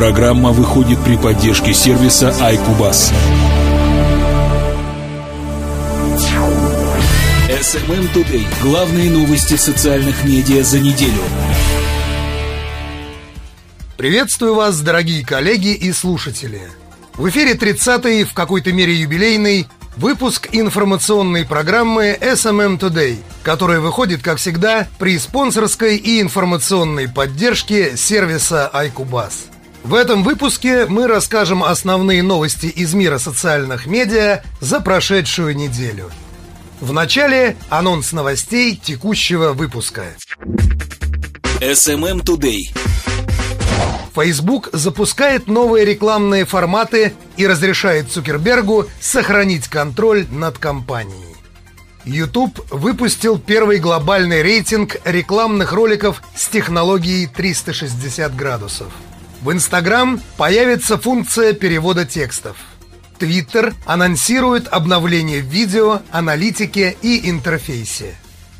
Программа выходит при поддержке сервиса iCubus. SMM Today. Главные новости социальных медиа за неделю. Приветствую вас, дорогие коллеги и слушатели. В эфире 30-й, в какой-то мере юбилейный, выпуск информационной программы SMM Today, которая выходит, как всегда, при спонсорской и информационной поддержке сервиса iCubus. В этом выпуске мы расскажем основные новости из мира социальных медиа за прошедшую неделю. В начале анонс новостей текущего выпуска. SMM Today. Facebook запускает новые рекламные форматы и разрешает Цукербергу сохранить контроль над компанией. YouTube выпустил первый глобальный рейтинг рекламных роликов с технологией 360 градусов – в Instagram появится функция перевода текстов. Twitter анонсирует обновление в видео, аналитике и интерфейсе.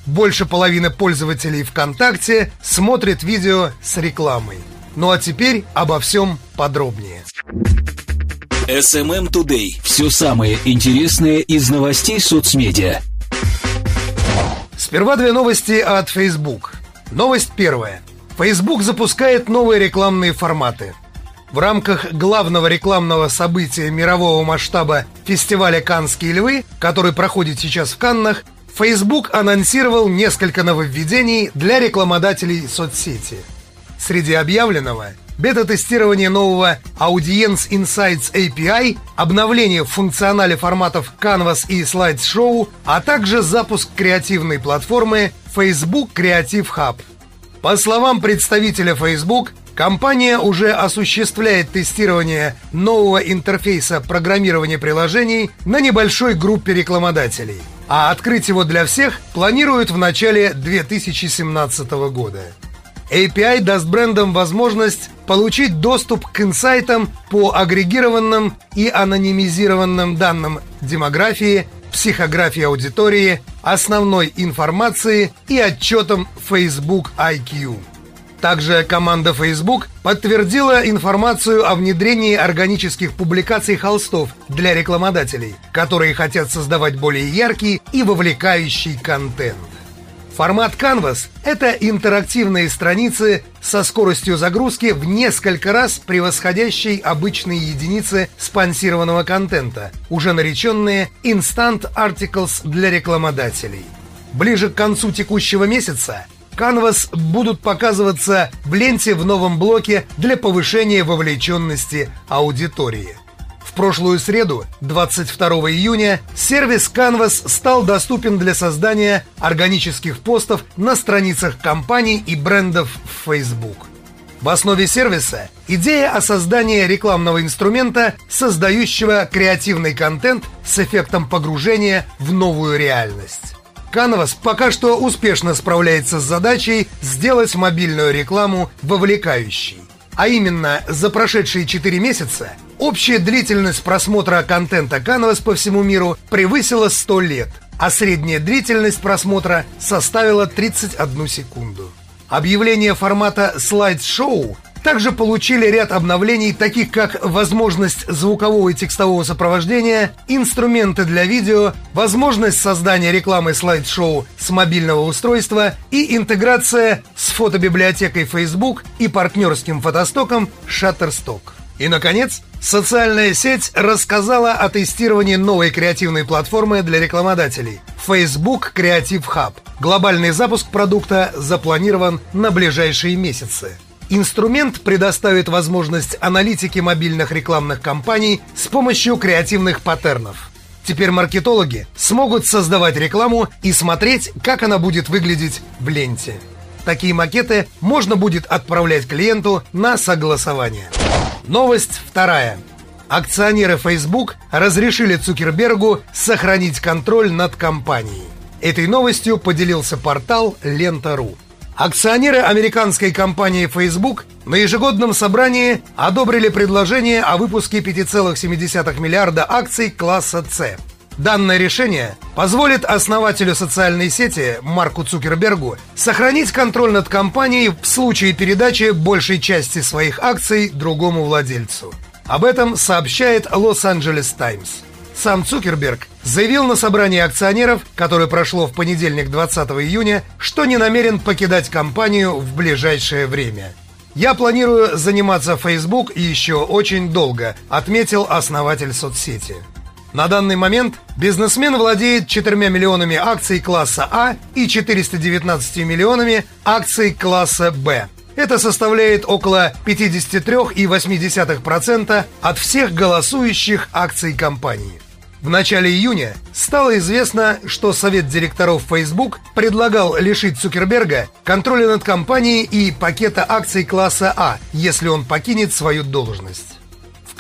Больше половины пользователей ВКонтакте смотрит видео с рекламой. Ну а теперь обо всем подробнее. SMM Today. Все самое интересное из новостей соцмедиа. Сперва две новости от Facebook. Новость первая. Facebook запускает новые рекламные форматы. В рамках главного рекламного события мирового масштаба фестиваля «Канские львы», который проходит сейчас в Каннах, Facebook анонсировал несколько нововведений для рекламодателей соцсети. Среди объявленного – бета-тестирование нового Audience Insights API, обновление в функционале форматов Canvas и Slideshow, а также запуск креативной платформы Facebook Creative Hub – по словам представителя Facebook, компания уже осуществляет тестирование нового интерфейса программирования приложений на небольшой группе рекламодателей, а открыть его для всех планируют в начале 2017 года. API даст брендам возможность получить доступ к инсайтам по агрегированным и анонимизированным данным демографии, психографии аудитории, основной информации и отчетам Facebook IQ. Также команда Facebook подтвердила информацию о внедрении органических публикаций холстов для рекламодателей, которые хотят создавать более яркий и вовлекающий контент. Формат Canvas – это интерактивные страницы со скоростью загрузки в несколько раз превосходящей обычные единицы спонсированного контента, уже нареченные Instant Articles для рекламодателей. Ближе к концу текущего месяца Canvas будут показываться в ленте в новом блоке для повышения вовлеченности аудитории. В прошлую среду, 22 июня, сервис Canvas стал доступен для создания органических постов на страницах компаний и брендов в Facebook. В основе сервиса идея о создании рекламного инструмента, создающего креативный контент с эффектом погружения в новую реальность. Canvas пока что успешно справляется с задачей сделать мобильную рекламу вовлекающей. А именно, за прошедшие 4 месяца общая длительность просмотра контента Canvas по всему миру превысила 100 лет, а средняя длительность просмотра составила 31 секунду. Объявление формата слайд-шоу также получили ряд обновлений, таких как возможность звукового и текстового сопровождения, инструменты для видео, возможность создания рекламы слайд-шоу с мобильного устройства и интеграция с фотобиблиотекой Facebook и партнерским фотостоком Shutterstock. И, наконец, социальная сеть рассказала о тестировании новой креативной платформы для рекламодателей – Facebook Creative Hub. Глобальный запуск продукта запланирован на ближайшие месяцы. Инструмент предоставит возможность аналитики мобильных рекламных кампаний с помощью креативных паттернов. Теперь маркетологи смогут создавать рекламу и смотреть, как она будет выглядеть в ленте. Такие макеты можно будет отправлять клиенту на согласование. Новость вторая. Акционеры Facebook разрешили Цукербергу сохранить контроль над компанией. Этой новостью поделился портал Лента.ру. Акционеры американской компании Facebook на ежегодном собрании одобрили предложение о выпуске 5,7 миллиарда акций класса C. Данное решение позволит основателю социальной сети Марку Цукербергу сохранить контроль над компанией в случае передачи большей части своих акций другому владельцу. Об этом сообщает Лос-Анджелес Таймс. Сам Цукерберг заявил на собрании акционеров, которое прошло в понедельник 20 июня, что не намерен покидать компанию в ближайшее время. «Я планирую заниматься Facebook еще очень долго», отметил основатель соцсети. На данный момент бизнесмен владеет 4 миллионами акций класса А и 419 миллионами акций класса Б. Это составляет около 53,8% от всех голосующих акций компании. В начале июня стало известно, что совет директоров Facebook предлагал лишить Цукерберга контроля над компанией и пакета акций класса А, если он покинет свою должность.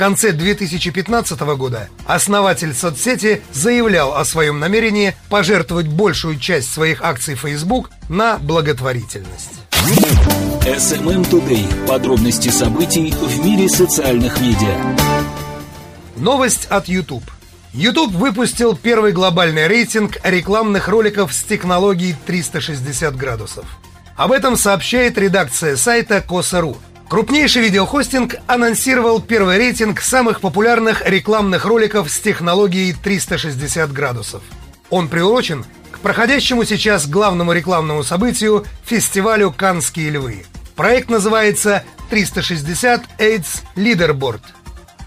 В конце 2015 года основатель соцсети заявлял о своем намерении пожертвовать большую часть своих акций Facebook на благотворительность. SMM Today. Подробности событий в мире социальных медиа. Новость от YouTube. YouTube выпустил первый глобальный рейтинг рекламных роликов с технологией 360 градусов. Об этом сообщает редакция сайта Коса.ру. Крупнейший видеохостинг анонсировал первый рейтинг самых популярных рекламных роликов с технологией 360 градусов. Он приурочен к проходящему сейчас главному рекламному событию фестивалю «Канские львы». Проект называется 360 AIDS Leaderboard –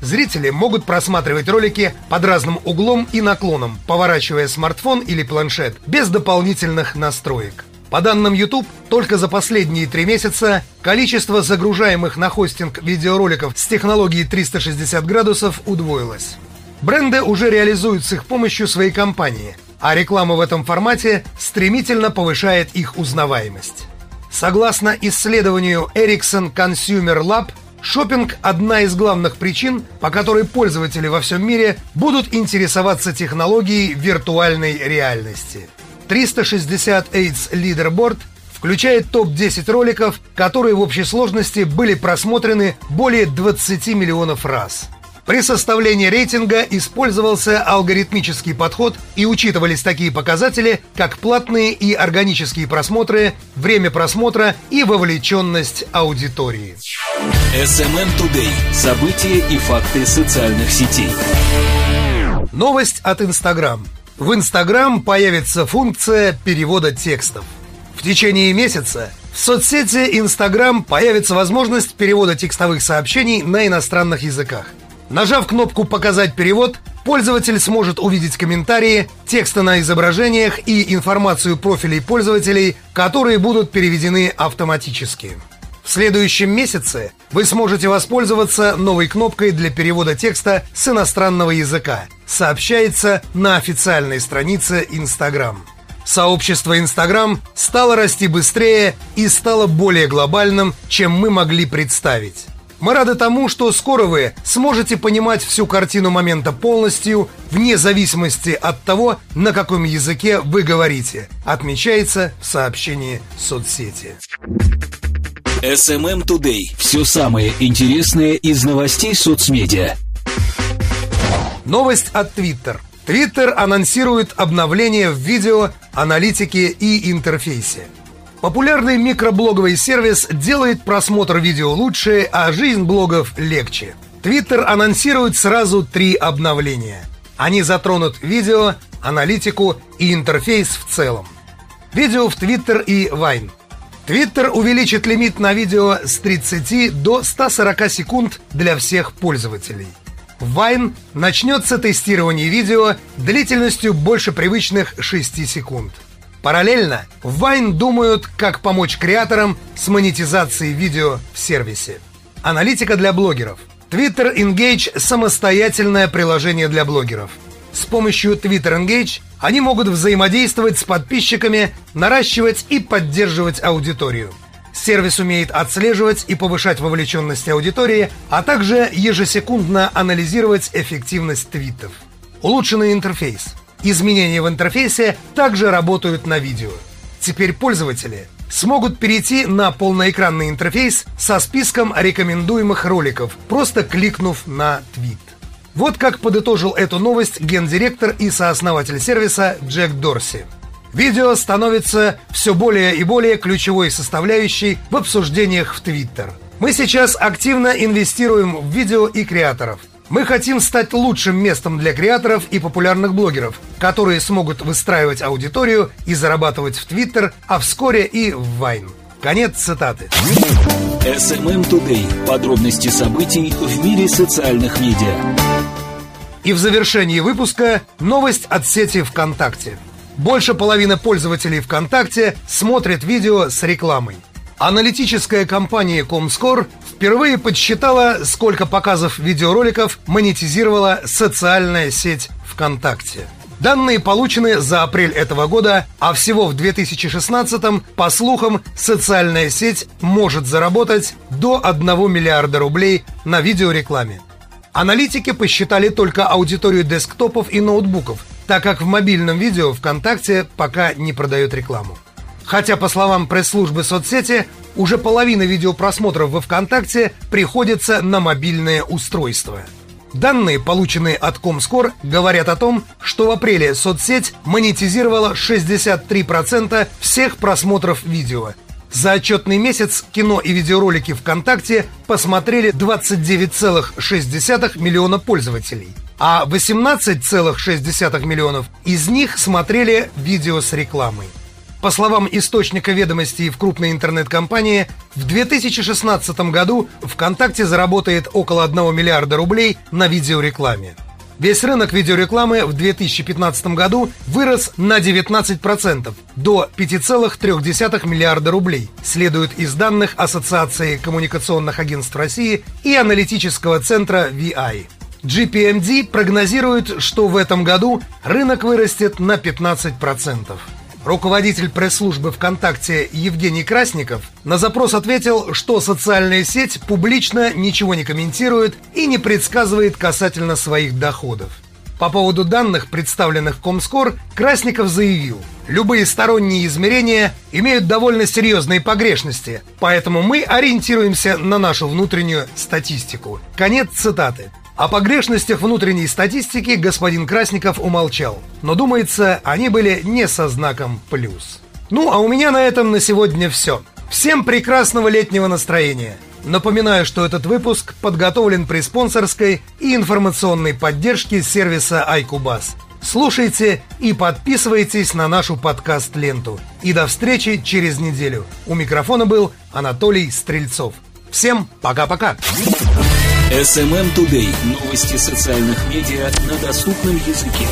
Зрители могут просматривать ролики под разным углом и наклоном, поворачивая смартфон или планшет без дополнительных настроек. По данным YouTube, только за последние три месяца количество загружаемых на хостинг видеороликов с технологией 360 градусов удвоилось. Бренды уже реализуют с их помощью свои компании, а реклама в этом формате стремительно повышает их узнаваемость. Согласно исследованию Ericsson Consumer Lab, Шопинг – одна из главных причин, по которой пользователи во всем мире будут интересоваться технологией виртуальной реальности. 360 AIDS Leaderboard включает топ-10 роликов, которые в общей сложности были просмотрены более 20 миллионов раз. При составлении рейтинга использовался алгоритмический подход и учитывались такие показатели, как платные и органические просмотры, время просмотра и вовлеченность аудитории. SMM Today. События и факты социальных сетей. Новость от Instagram. В Instagram появится функция перевода текстов. В течение месяца в соцсети Instagram появится возможность перевода текстовых сообщений на иностранных языках. Нажав кнопку «Показать перевод», пользователь сможет увидеть комментарии, тексты на изображениях и информацию профилей пользователей, которые будут переведены автоматически. В следующем месяце вы сможете воспользоваться новой кнопкой для перевода текста с иностранного языка. Сообщается на официальной странице Instagram. Сообщество Instagram стало расти быстрее и стало более глобальным, чем мы могли представить. Мы рады тому, что скоро вы сможете понимать всю картину момента полностью, вне зависимости от того, на каком языке вы говорите, отмечается в сообщении соцсети. SMM Today. Все самое интересное из новостей соцмедиа. Новость от Twitter. Twitter анонсирует обновление в видео, аналитике и интерфейсе. Популярный микроблоговый сервис делает просмотр видео лучше, а жизнь блогов легче. Twitter анонсирует сразу три обновления. Они затронут видео, аналитику и интерфейс в целом. Видео в Twitter и Vine – Твиттер увеличит лимит на видео с 30 до 140 секунд для всех пользователей. В Vine начнется тестирование видео длительностью больше привычных 6 секунд. Параллельно в Vine думают, как помочь креаторам с монетизацией видео в сервисе. Аналитика для блогеров. Twitter Engage – самостоятельное приложение для блогеров – с помощью Twitter Engage они могут взаимодействовать с подписчиками, наращивать и поддерживать аудиторию. Сервис умеет отслеживать и повышать вовлеченность аудитории, а также ежесекундно анализировать эффективность твитов. Улучшенный интерфейс. Изменения в интерфейсе также работают на видео. Теперь пользователи смогут перейти на полноэкранный интерфейс со списком рекомендуемых роликов, просто кликнув на твит. Вот как подытожил эту новость гендиректор и сооснователь сервиса Джек Дорси. Видео становится все более и более ключевой составляющей в обсуждениях в Твиттер. Мы сейчас активно инвестируем в видео и креаторов. Мы хотим стать лучшим местом для креаторов и популярных блогеров, которые смогут выстраивать аудиторию и зарабатывать в Твиттер, а вскоре и в Вайн. Конец цитаты. SMM Today. Подробности событий в мире социальных медиа. И в завершении выпуска новость от сети ВКонтакте. Больше половины пользователей ВКонтакте смотрят видео с рекламой. Аналитическая компания Comscore впервые подсчитала, сколько показов видеороликов монетизировала социальная сеть ВКонтакте. Данные получены за апрель этого года, а всего в 2016-м, по слухам, социальная сеть может заработать до 1 миллиарда рублей на видеорекламе. Аналитики посчитали только аудиторию десктопов и ноутбуков, так как в мобильном видео ВКонтакте пока не продает рекламу. Хотя, по словам пресс-службы соцсети, уже половина видеопросмотров во ВКонтакте приходится на мобильное устройство. Данные, полученные от Comscore, говорят о том, что в апреле соцсеть монетизировала 63% всех просмотров видео. За отчетный месяц кино и видеоролики ВКонтакте посмотрели 29,6 миллиона пользователей – а 18,6 миллионов из них смотрели видео с рекламой. По словам источника ведомостей в крупной интернет-компании, в 2016 году ВКонтакте заработает около 1 миллиарда рублей на видеорекламе. Весь рынок видеорекламы в 2015 году вырос на 19% до 5,3 миллиарда рублей, следует из данных Ассоциации коммуникационных агентств России и аналитического центра VI. GPMD прогнозирует, что в этом году рынок вырастет на 15%. Руководитель пресс-службы ВКонтакте Евгений Красников на запрос ответил, что социальная сеть публично ничего не комментирует и не предсказывает касательно своих доходов. По поводу данных, представленных Комскор, Красников заявил, любые сторонние измерения имеют довольно серьезные погрешности, поэтому мы ориентируемся на нашу внутреннюю статистику. Конец цитаты. О погрешностях внутренней статистики господин Красников умолчал, но, думается, они были не со знаком «плюс». Ну, а у меня на этом на сегодня все. Всем прекрасного летнего настроения. Напоминаю, что этот выпуск подготовлен при спонсорской и информационной поддержке сервиса iCubus. Слушайте и подписывайтесь на нашу подкаст-ленту. И до встречи через неделю. У микрофона был Анатолий Стрельцов. Всем пока-пока. SMM Today. Новости социальных медиа на доступном языке.